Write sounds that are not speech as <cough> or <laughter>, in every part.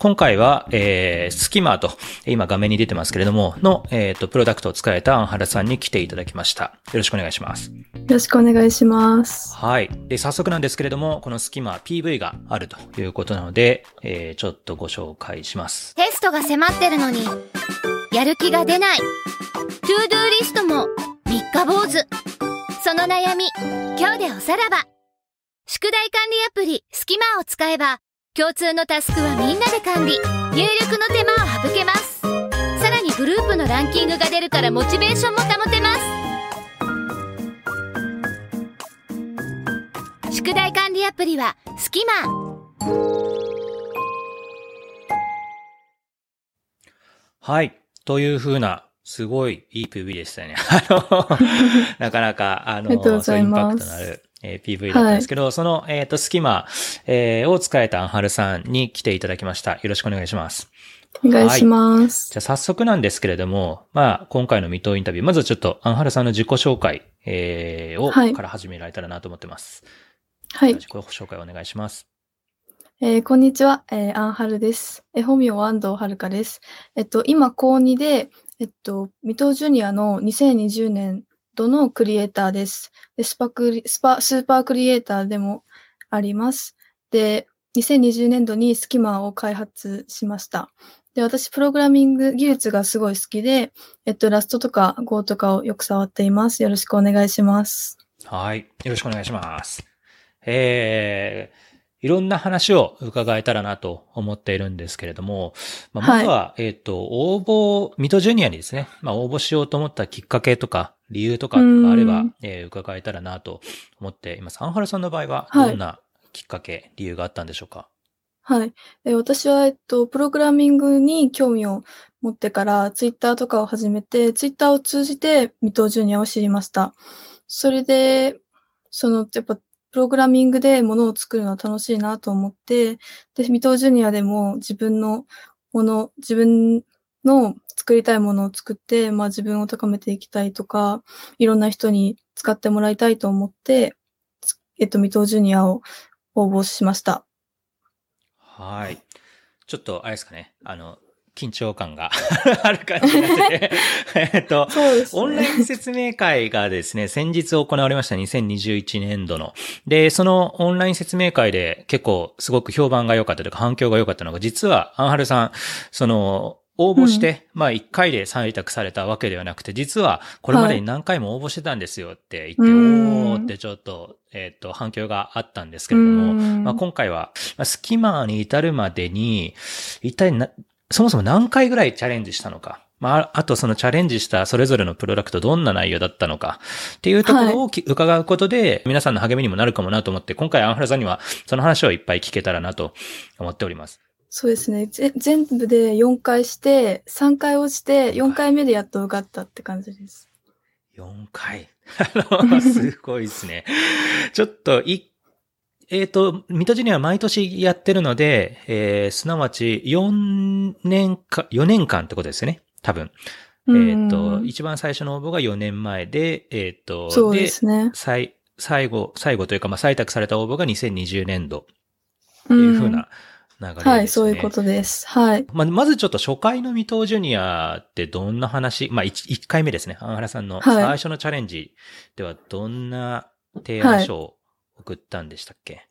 今回は、えー、スキマーと、今画面に出てますけれども、の、えっ、ー、と、プロダクトを作られたアンハルさんに来ていただきました。よろしくお願いします。よろしくお願いします。はい。で、早速なんですけれども、このスキマー PV があるということなので、えー、ちょっとご紹介します。テストが迫ってるのに、やる気が出ない。 ToDo リストも三日坊主。その悩み、今日でおさらば。宿題管理アプリスキマを使えば、共通のタスクはみんなで管理。入力の手間を省けます。さらにグループのランキングが出るからモチベーションも保てます。宿題管理アプリはスキマはい。というふうなすごいいい PV でしたね。あの、<laughs> なかなか、あの、あそういうインパクトのある、えー、PV だったんですけど、はい、その、えっ、ー、と、スキマ、えー、を使えたアンハルさんに来ていただきました。よろしくお願いします。お願いします。はい、じゃあ早速なんですけれども、まあ、今回の未踏インタビュー、まずちょっとアンハルさんの自己紹介、えー、を、はい、から始められたらなと思ってます。はい。自己紹介お願いします。えー、こんにちは、えー、アンハルです。えー、本名は安藤遥です。えっと、今、高2で、えっと、水戸ジュニアの2020年度のクリエイターです。でスパクスパ、スーパークリエイターでもあります。で、2020年度にスキマを開発しました。で、私、プログラミング技術がすごい好きで、えっと、ラストとか Go とかをよく触っています。よろしくお願いします。はい。よろしくお願いします。えー、いろんな話を伺えたらなと思っているんですけれども、まあ、まずは、はい、えっ、ー、と、応募、ミトジュニアにですね、まあ、応募しようと思ったきっかけとか、理由とかがあれば、えー、伺えたらなと思っています。アンハルさんの場合は、どんなきっかけ、はい、理由があったんでしょうか？はい。えー、私は、えっと、プログラミングに興味を持ってから、ツイッターとかを始めて、ツイッターを通じて、ミトジュニアを知りました。それで、その、やっぱ、プログラミングでものを作るのは楽しいなと思って、で、未踏ジュニアでも自分のもの、自分の作りたいものを作って、まあ自分を高めていきたいとか、いろんな人に使ってもらいたいと思って、えっと、未踏ジュニアを応募しました。はい。ちょっと、あれですかね。あの、緊張感が <laughs> ある感じになって。て <laughs> えっと、ね、オンライン説明会がですね、先日行われました2021年度の。で、そのオンライン説明会で結構すごく評判が良かったというか反響が良かったのが、実はアンハルさん、その、応募して、うん、まあ一回で採択されたわけではなくて、実はこれまでに何回も応募してたんですよって言って、はい、おーってちょっと、えっ、ー、と、反響があったんですけれども、まあ今回は、まあ、スキマーに至るまでに、一体な、そもそも何回ぐらいチャレンジしたのか。まあ、あとそのチャレンジしたそれぞれのプロダクトどんな内容だったのかっていうところを、伺うことで皆さんの励みにもなるかもなと思って、今回アンフラさんにはその話をいっぱい聞けたらなと思っております。そうですね。全部で4回して、3回落ちて、4回目でやっと受かったって感じです。4回。<laughs> すごいですね。ちょっと1えっ、ー、と、水戸ジュニアは毎年やってるので、えー、すなわち4年か、4年間ってことですよね。多分。えっ、ー、と、一番最初の応募が4年前で、えっ、ー、と、そうですね。最、最後、最後というか、まあ、採択された応募が2020年度っていうふうな流れですね。はい、そういうことです。はい。まあ、まずちょっと初回の未踏ジュニアってどんな話、まあ1、1回目ですね。アンハラさんの最初のチャレンジではどんな提案書を送ったんでしたっけ、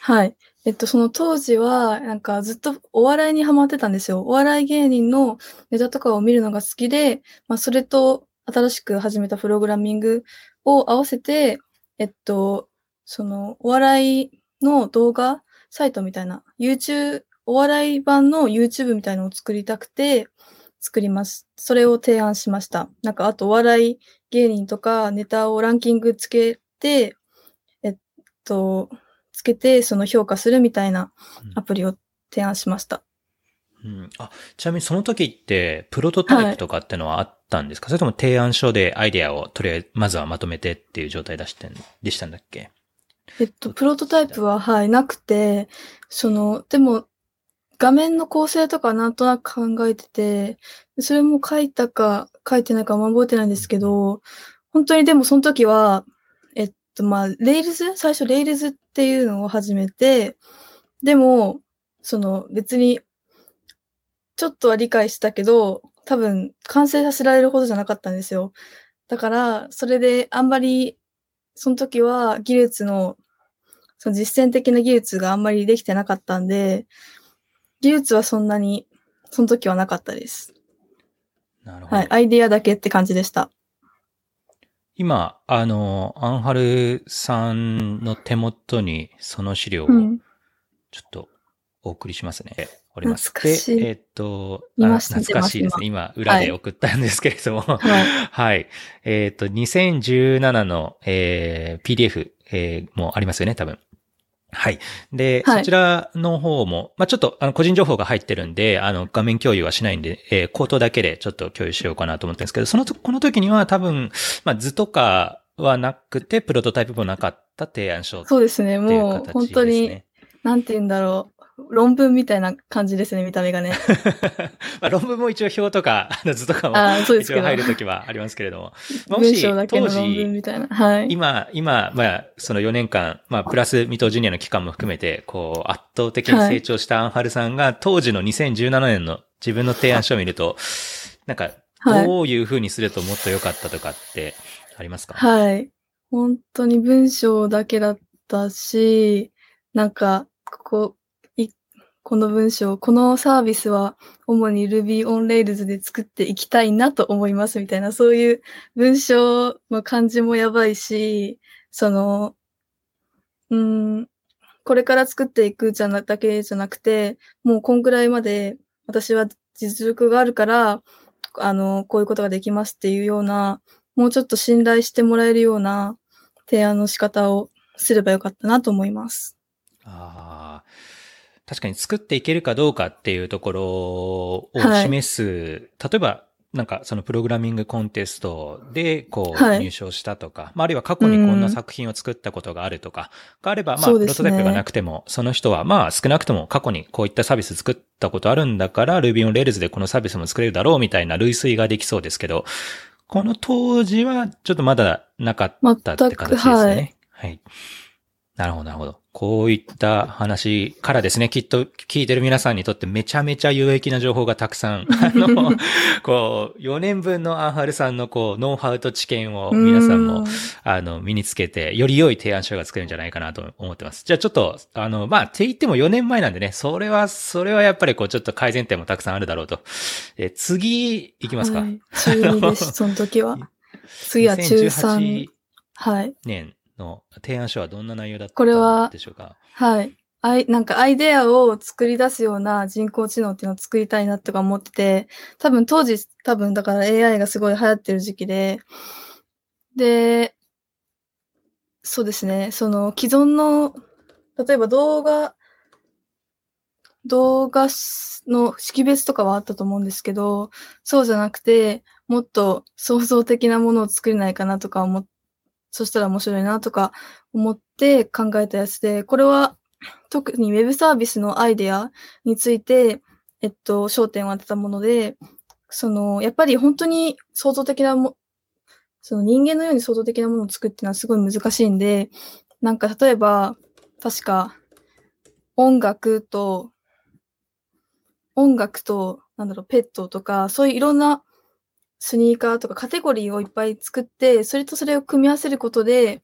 はい。えっと、その当時は、なんかずっとお笑いにハマってたんですよ。お笑い芸人のネタとかを見るのが好きで、まあ、それと新しく始めたプログラミングを合わせて、えっと、その、お笑いの動画サイトみたいな、YouTube、お笑い版の YouTube みたいのを作りたくて、作ります。それを提案しました。なんか、あと、お笑い芸人とかネタをランキングつけて、っと、つけて、その評価するみたいなアプリを提案しました。うん、あちなみにその時って、プロトタイプとかってのはあったんですか、はい、それとも提案書でアイデアをとりあえず、まずはまとめてっていう状態出してん、でしたんだっけ？えっと、プロトタイプは、はい、なくて、その、でも、画面の構成とかなんとなく考えてて、それも書いたか書いてないか覚えてないんですけど、本当にでもその時は、と、まあ、レイルズ？最初レイルズっていうのを始めて、でも、その別にちょっとは理解したけど、多分完成させられるほどじゃなかったんですよ。だから、それであんまり、その時は技術の、その実践的な技術があんまりできてなかったんで、技術はそんなに、その時はなかったです。なるほど。はい、アイディアだけって感じでした。今、あの、アンハルさんの手元にその資料をちょっとお送りしますね。うん、おります。で、えっ、と、懐かしいですね。今、裏で送ったんですけれども、はい。はい、えっ、と、2017の、えー、PDF、えー、もありますよね、多分。はい。で、はい、そちらの方も、まあ、ちょっと、あの、個人情報が入ってるんで、あの、画面共有はしないんで、えー、口頭だけでちょっと共有しようかなと思ってるんですけど、その、この時には多分、まあ、図とかはなくて、プロトタイプもなかった提案書、そうですね、もう、本当に、なんて言うんだろう。論文みたいな感じですね、見た目がね。<laughs> まあ論文も一応表とか、<laughs> あの図とかも一応入るときはありますけれども。もし当時、はい、今、今、まあ、その4年間、まあ、プラス未踏ジュニアの期間も含めて、こう、圧倒的に成長したアンハルさんが、当時の2017年の自分の提案書を見ると、<laughs> なんか、どういうふうにするともっと良かったとかってありますか？はい。本当に文章だけだったし、なんか、ここ、この文章、このサービスは主に Ruby on Rails で作っていきたいなと思いますみたいな、そういう文章の感じもやばいし、その、うん、これから作っていくじゃな、だけじゃなくて、もうこんぐらいまで私は実力があるから、あの、こういうことができますっていうような、もうちょっと信頼してもらえるような提案の仕方をすればよかったなと思います。ああ。確かに作っていけるかどうかっていうところを示す、はい、例えば、なんかそのプログラミングコンテストでこう入賞したとか、はい、まああるいは過去にこんな作品を作ったことがあるとかがあれば、まあプロトタイプがなくても、その人はまあ少なくとも過去にこういったサービス作ったことあるんだから Ruby on Rails でこのサービスも作れるだろうみたいな類推ができそうですけど、この当時はちょっとまだなかったって形ですね。はい、はい。なるほど、なるほど。こういった話からですね、きっと聞いてる皆さんにとってめちゃめちゃ有益な情報がたくさん、<laughs> あの、こう、4年分のアンハルさんのこう、ノウハウと知見を皆さんも、あの、身につけて、より良い提案書が作れるんじゃないかなと思ってます。じゃあちょっと、あの、まあ、って言っても4年前なんでね、それは、それはやっぱりこう、ちょっと改善点もたくさんあるだろうと。え、次、いきますか。はい、中です、<laughs> その時は。次は中3。はい。年。の提案書はどんな内容だったんでしょうか？はい。アイ、なんかアイデアを作り出すような人工知能っていうのを作りたいなとか思ってて、多分当時、多分だから AI がすごい流行ってる時期で、で、そうですね、その既存の、例えば動画、動画の識別とかはあったと思うんですけど、そうじゃなくて、もっと創造的なものを作れないかなとか思っそしたら面白いなとか思って考えたやつで、これは特に Web サービスのアイデアについて、えっと、焦点を当てたもので、その、やっぱり本当に創造的なも、その人間のように創造的なものを作っていうのはすごい難しいんで、なんか例えば、確か、音楽と、音楽と、なんだろう、ペットとか、そういういろんなスニーカーとかカテゴリーをいっぱい作って、それとそれを組み合わせることで、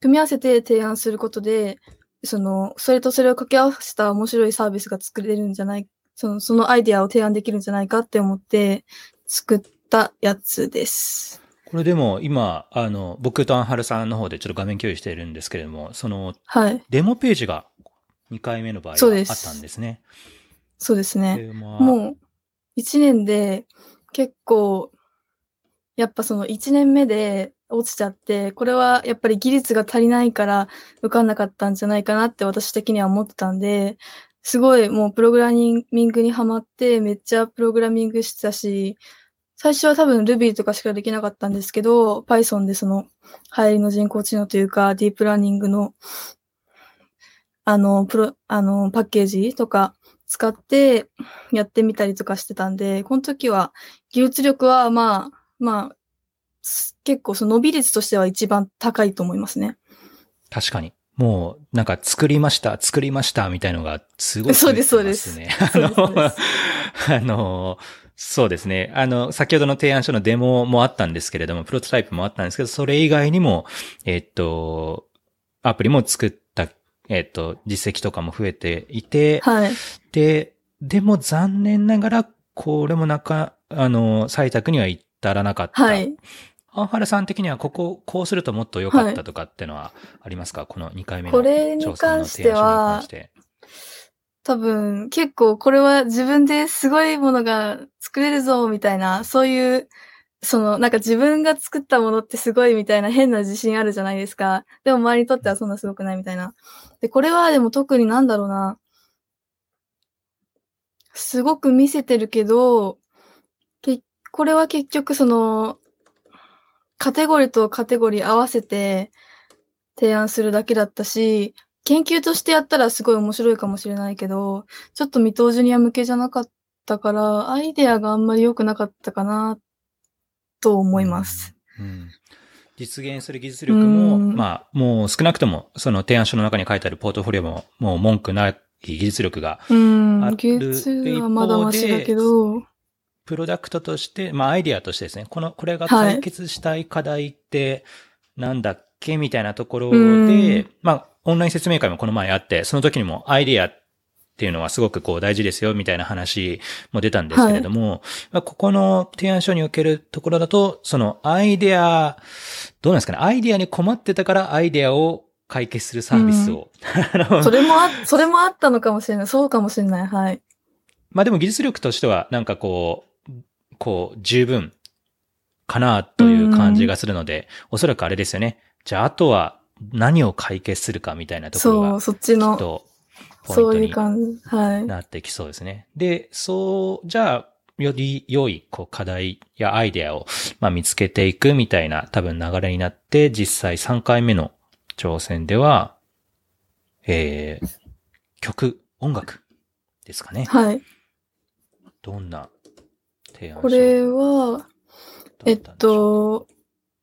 組み合わせて提案することで、その、それとそれを掛け合わせた面白いサービスが作れるんじゃない、その、そのアイディアを提案できるんじゃないかって思って作ったやつです。これでも今、あの、僕とアンハルさんの方でちょっと画面共有しているんですけれども、その、はい。デモページが2回目の場合はあったんですね。そうですね。もう、1年で結構やっぱその1年目で落ちちゃって、これはやっぱり技術が足りないから受かんなかったんじゃないかなって私的には思ってたんで、すごいもうプログラミングにハマってめっちゃプログラミングしてたし、最初は多分 Ruby とかしかできなかったんですけど、Python でその入りの人工知能というか、ディープラーニングのあの、プロ、あの、パッケージとか使ってやってみたりとかしてたんで、この時は技術力はまあ、まあ、結構その伸び率としては一番高いと思いますね。確かに。もう、なんか作りました、作りました、みたいのがすごい、ね、そうです、そうです。<laughs> あの、あの、そうですね。あの、先ほどの提案書のデモもあったんですけれども、プロトタイプもあったんですけど、それ以外にも、えっと、アプリも作った、えっと、実績とかも増えていて、はい。で、でも残念ながら、これもなか、あの、採択には至らなかった。はい。アンハルさん的には、ここ、こうするともっと良かったとかってのはありますか、この2回目のこれに挑戦の関しては提案書に関して多分、結構これは自分ですごいものが作れるぞ、みたいな、そういう、その、なんか自分が作ったものってすごいみたいな変な自信あるじゃないですか。でも周りにとってはそんなすごくないみたいな。で、これはでも特になんだろうな。すごく見せてるけど、けこれは結局その、カテゴリーとカテゴリー合わせて提案するだけだったし、研究としてやったらすごい面白いかもしれないけど、ちょっと未踏ジュニア向けじゃなかったから、アイデアがあんまり良くなかったかな、と思います。うん。うん実現する技術力も、うんまあ、もう少なくとも、その提案書の中に書いてあるポートフォリオも、もう文句ない技術力が、うんある。技術はまだマシだけど、プロダクトとして、まあ、アイディアとしてですね、この、これがはい解決したい課題って、なんだっけみたいなところうんで、まあ、オンライン説明会もこの前あって、その時にもアイディアっていうのはすごくこう大事ですよ、みたいな話も出たんですけれども、まあここの提案書におけるところだと、そのアイデア、どうなんですかね、アイデアに困ってたからアイデアを解決するサービスを。<laughs> それもあ、それもあったのかもしれない。そうかもしれない。はい。まあでも技術力としては、なんかこう、こう、十分かなという感じがするので、おそらくあれですよね。じゃあ、あとは何を解決するかみたいなところそう、が、そっちの、そうトにいう感じ。はい。なってきそうですね。で、そう、じゃあ、より良い、こう、課題やアイデアを、まあ、見つけていくみたいな多分流れになって、実際3回目の挑戦では、えー、曲、音楽ですかね。はい。どんなこれは、えっ、と、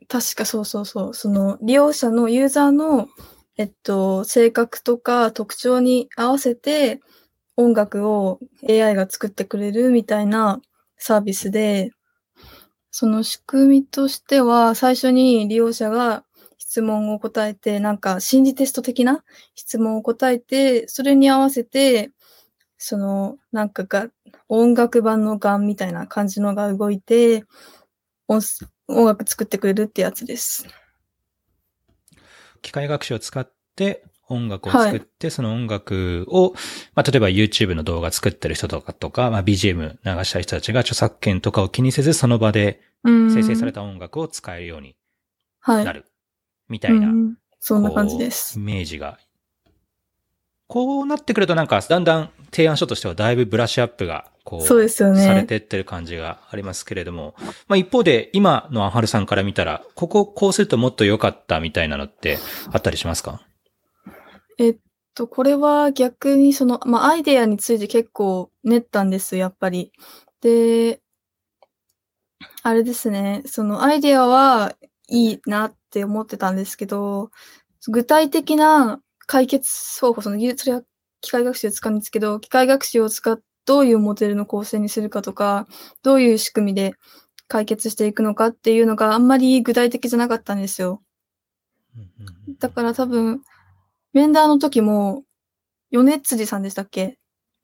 確かそうそうそう、その利用者のユーザーの、えっと、性格とか特徴に合わせて音楽を AI が作ってくれるみたいなサービスで、その仕組みとしては、最初に利用者が質問を答えて、なんか心理テスト的な質問を答えて、それに合わせて、その、なんかが、音楽版のガンみたいな感じのが動いて、音す音楽作ってくれるってやつです。機械学習を使って音楽を作って、その音楽を、まあ、例えば YouTube の動画作ってる人とかとか、まあ、BGM 流した人たちが著作権とかを気にせず、その場でうん。生成された音楽を使えるようにはい。なる。みたいな、うんそんな感じでこすう。イメージが。こうなってくるとなんか、だんだん提案書としてはだいぶブラッシュアップが、こう、そうですよね。されてってる感じがありますけれども、まあ一方で今のアンハルさんから見たら、こここうするともっと良かったみたいなのってあったりしますか？えっと、これは逆にその、まあ、アイデアについて結構練ったんです、やっぱり。で、あれですね、そのアイデアはいいなって思ってたんですけど、具体的な解決方法、その技術、それは機械学習を使うんですけど、機械学習を使っどういうモデルの構成にするかとか、どういう仕組みで解決していくのかっていうのがあんまり具体的じゃなかったんですよ。だから多分、メンダーの時も、米辻さんでしたっけ？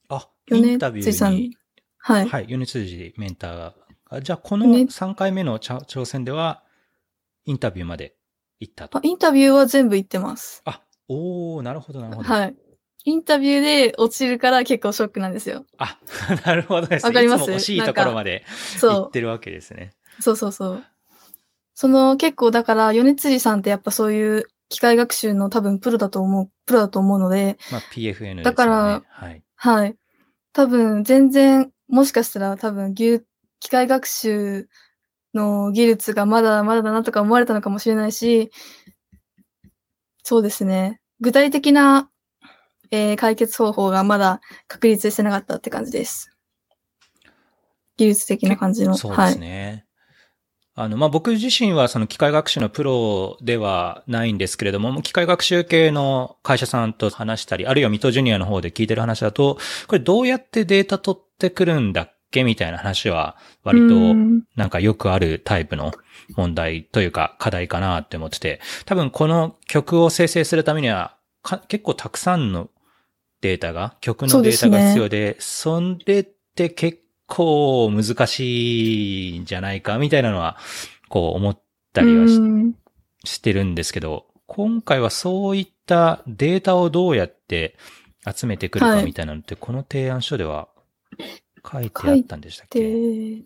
あ、イ米辻さん。はい。はい、米辻メンターが、あじゃあこのね3回目の挑戦では、インタビューまで行ったとあ。インタビューは全部言ってます。あ、おー、なるほど、なるほど。はい。インタビューで落ちるから結構ショックなんですよ。あ、<laughs> なるほどですね。わかります？いつも惜しいところまで行そってるわけですね。う。そうそうそう。その結構だから、米辻さんってやっぱそういう機械学習の多分プロだと思う、プロだと思うので、まあ PFN ですよね。だからはい。はい。多分全然、もしかしたら多分、ぎゅ機械学習の技術がまだまだだなとか思われたのかもしれないし、そうですね。具体的な、えー解決方法がまだ確立してなかったって感じです。技術的な感じの。そうですね。あの、まあ、僕自身はその機械学習のプロではないんですけれども、機械学習系の会社さんと話したり、あるいはミトジュニアの方で聞いてる話だと、これどうやってデータ取ってくるんだっけみたいな話は割となんかよくあるタイプの問題というか課題かなって思ってて、多分この曲を生成するためには結構たくさんのデータが、曲のデータが必要で、そ、ね、れって結構難しいんじゃないかみたいなのは、こう思ったりはししてるんですけど、今回はそういったデータをどうやって集めてくるかみたいなのって、はい、この提案書では書いてあったんでしたっけ？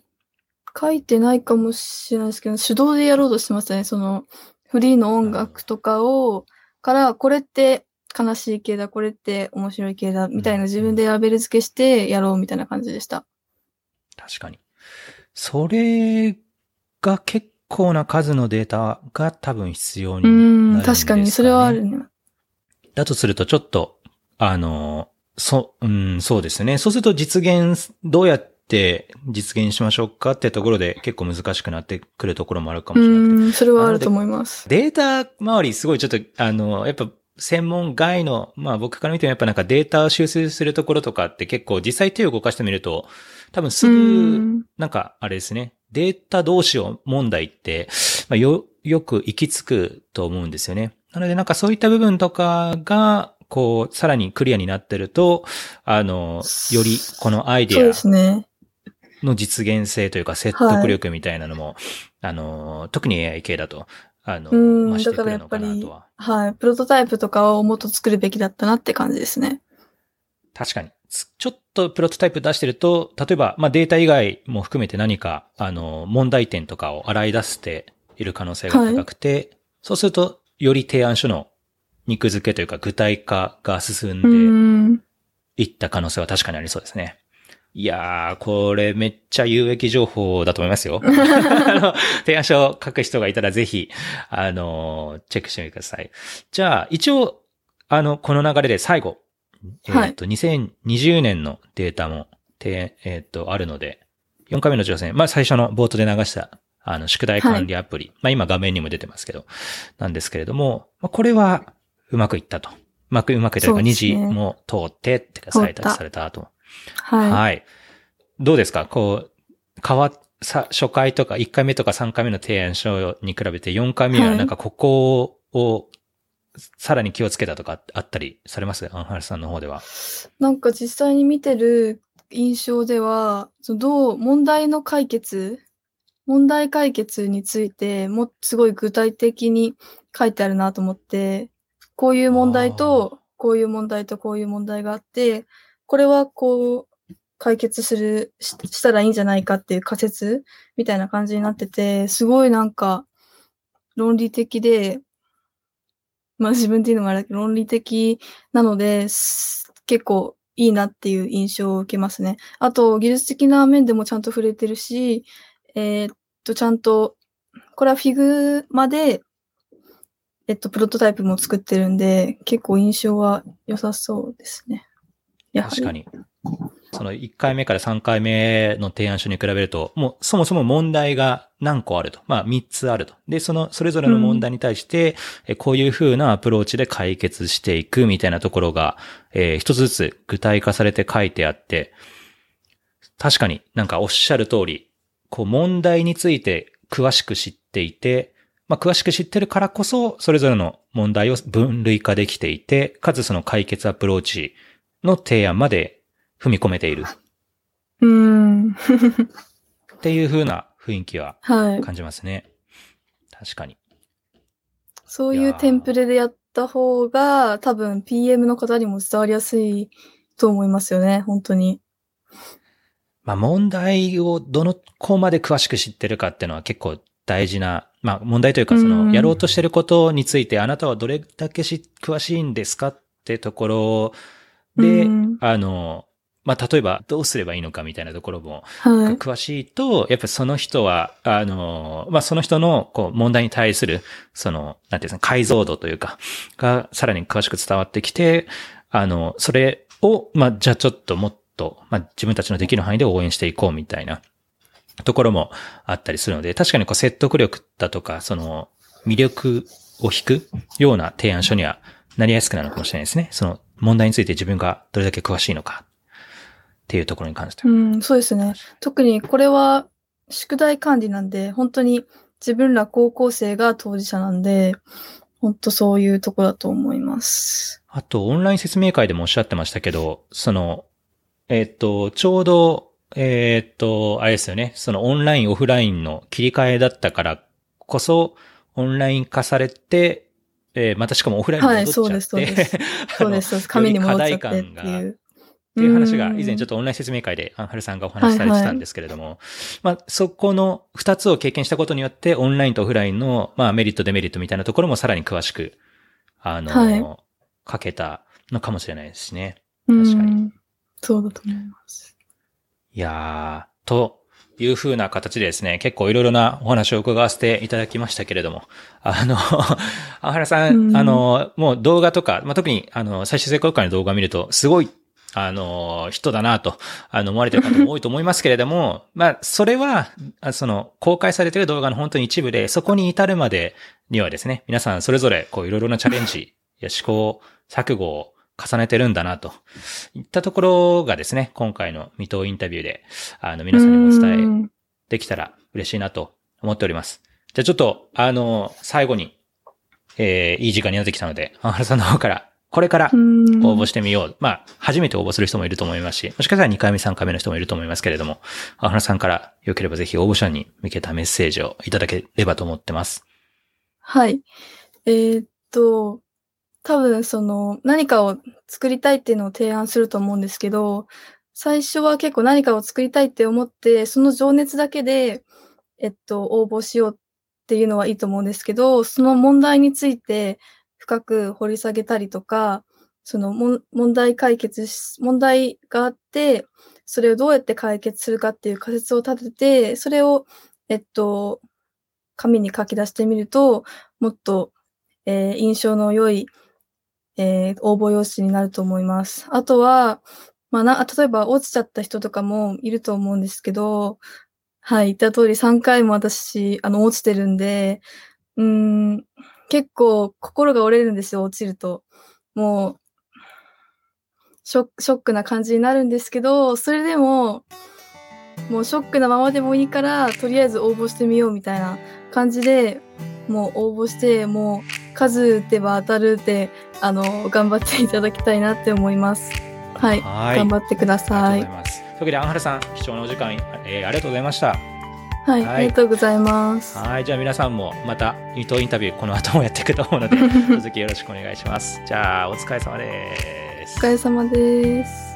書いてないかもしれないですけど、手動でやろうとしてましたね。その、フリーの音楽とかを、から、これって悲しい系だ、これって面白い系だ、みたいな自分でラベル付けしてやろうみたいな感じでした。確かに。それが結構な数のデータが多分必要になるんですか、ね、確かに、それはあるね。だとするとちょっと、あの、そ、うん、そうですね。そうすると実現、どうやって実現しましょうかってところで結構難しくなってくるところもあるかもしれない。うん、それはあると思います。データ周りすごいちょっと、あの、やっぱ専門外の、まあ僕から見てもやっぱなんかデータを収集するところとかって結構実際手を動かしてみると、多分すぐ、なんかあれですね、データ同士を問題って、まあ、よ、よく行き着くと思うんですよね。なのでなんかそういった部分とかが、こう、さらにクリアになってると、あの、よりこのアイデアの実現性というか説得力みたいなのも、はい、あの、特に AI 系だと、あの、増してくるのかなとは。はい。プロトタイプとかをもっと作るべきだったなって感じですね。確かに。ちょっとプロトタイプ出してると、例えば、まあデータ以外も含めて何か、あの、問題点とかを洗い出している可能性が高くて、はい、そうすると、より提案書の肉付けというか具体化が進んでいった可能性は確かにありそうですね。いやー、これめっちゃ有益情報だと思いますよ。<laughs> 提案書を書く人がいたらぜひ、あの、チェックしてみてください。じゃあ、一応、あの、この流れで最後、はい、えっ、と、2020年のデータも、てえっ、と、あるので、4回目の挑戦、まあ最初の冒頭で流した、あの、宿題管理アプリ、はい、まあ今画面にも出てますけど、なんですけれども、まあ、これはうまくいったと。うまくうまくいったというか、2次も通ってってか採択されたと。はい。はい。どうですか？こう、変わさ、初回とか1回目とか3回目の提案書に比べて4回目はなんかここをさらに気をつけたとかあったりされます？アンハルさんの方では。なんか実際に見てる印象では、どう、問題の解決、問題解決についてもすごい具体的に書いてあるなと思って、こういう問題と、こういう問題とこういう問題があって、これはこう、解決するし、したらいいんじゃないかっていう仮説みたいな感じになってて、すごいなんか、論理的で、まあ自分っていうのもあれだけど、論理的なので、結構いいなっていう印象を受けますね。あと、技術的な面でもちゃんと触れてるし、えー、っと、ちゃんと、これはフィグまで、えっと、プロトタイプも作ってるんで、結構印象は良さそうですね。確かに。その1回目から3回目の提案書に比べると、もうそもそも問題が何個あると。まあ3つあると。で、その、それぞれの問題に対して、こういう風なアプローチで解決していくみたいなところが、えー、一つずつ具体化されて書いてあって、確かになんかおっしゃる通り、こう問題について詳しく知っていて、まあ詳しく知ってるからこそ、それぞれの問題を分類化できていて、かつその解決アプローチの提案まで踏み込めている。うん。っていう風な雰囲気は感じますね。はい、確かに。そういうテンプレでやった方が多分 PM の方にも伝わりやすいと思いますよね、本当に。まあ問題をどの子まで詳しく知ってるかっていうのは結構大事な、まあ問題というかそのやろうとしてることについてあなたはどれだけし詳しいんですかってところで、あの、まあ、例えばどうすればいいのかみたいなところも、詳しいと、やっぱその人は、あの、まあ、その人のこう問題に対する、その、なんていうんですか、解像度というか、がさらに詳しく伝わってきて、あの、それを、まあ、じゃあちょっともっと、まあ、自分たちのできる範囲で応援していこうみたいなところもあったりするので、確かにこう説得力だとか、その、魅力を引くような提案書にはなりやすくなるかもしれないですね。その問題について自分がどれだけ詳しいのかっていうところに関しては。うん、そうですね。特にこれは宿題管理なんで、本当に自分ら高校生が当事者なんで、本当そういうとこだと思います。あと、オンライン説明会でもおっしゃってましたけど、その、えっ、ー、と、ちょうど、えっ、ー、と、あれですよね、そのオンライン、オフラインの切り替えだったからこそ、オンライン化されて、えー、またしかもオフラインに戻っちゃって、はい、そうです、そうです。<laughs> そうです、そうです。紙に戻っちゃってっていう。っていう話が以前ちょっとオンライン説明会でアンハルさんがお話しされてたんですけれども、はいはい、まあそこの二つを経験したことによってオンラインとオフラインのまあメリットデメリットみたいなところもさらに詳しく、あの、はい、かけたのかもしれないですね。確かに。そうだと思います。いやー、という風な形でですね、結構いろいろなお話を伺わせていただきましたけれども、<laughs> あの、アンハラさん、うん、あの、もう動画とか、まあ、特にあの、最終成功会の動画を見ると、すごいあの、人だなと、あの、思われてる方も多いと思いますけれども、<laughs> まあ、それは、その、公開されている動画の本当に一部で、そこに至るまでにはですね、皆さんそれぞれ、こう、いろいろなチャレンジや試行錯誤を重ねてるんだな、といったところがですね、今回の未踏インタビューで、あの、皆さんにもお伝えできたら嬉しいなと思っております。じゃあちょっと、あの、最後に、えー、いい時間になってきたので、アンハラさんの方からこれから応募してみよう。まあ、初めて応募する人もいると思いますし、もしかしたら2回目、3回目の人もいると思いますけれども、あ花さんからよければぜひ応募者に向けたメッセージをいただければと思ってます。はい。えー、っと、多分その何かを作りたいっていうのを提案すると思うんですけど、最初は結構何かを作りたいって思って、その情熱だけで、えっと、応募しようっていうのはいいと思うんですけど、その問題について深く掘り下げたりとか、その問題解決し、問題があって、それをどうやって解決するかっていう仮説を立てて、それを、えっと、紙に書き出してみると、もっと、えー、印象の良い、えー、応募用紙になると思います。あとは、まあな、例えば落ちちゃった人とかもいると思うんですけど、はい、言った通り3回も私、あの、落ちてるんで、うん、結構心が折れるんですよ、落ちると。もう、ショショックな感じになるんですけど、それでも、もうショックなままでもいいから、とりあえず応募してみようみたいな感じで、もう応募して、もう数打てば当たるって、あの、頑張っていただきたいなって思います。はい。はい頑張ってください。ありがとうございうわけで、アンハルさん、貴重なお時間、えー、ありがとうございました。はい、ありがとうございます。はい、じゃあ皆さんもまた二等インタビューこの後もやっていくと思うので、<laughs> 続きよろしくお願いします。じゃあお疲れ様です。お疲れ様です。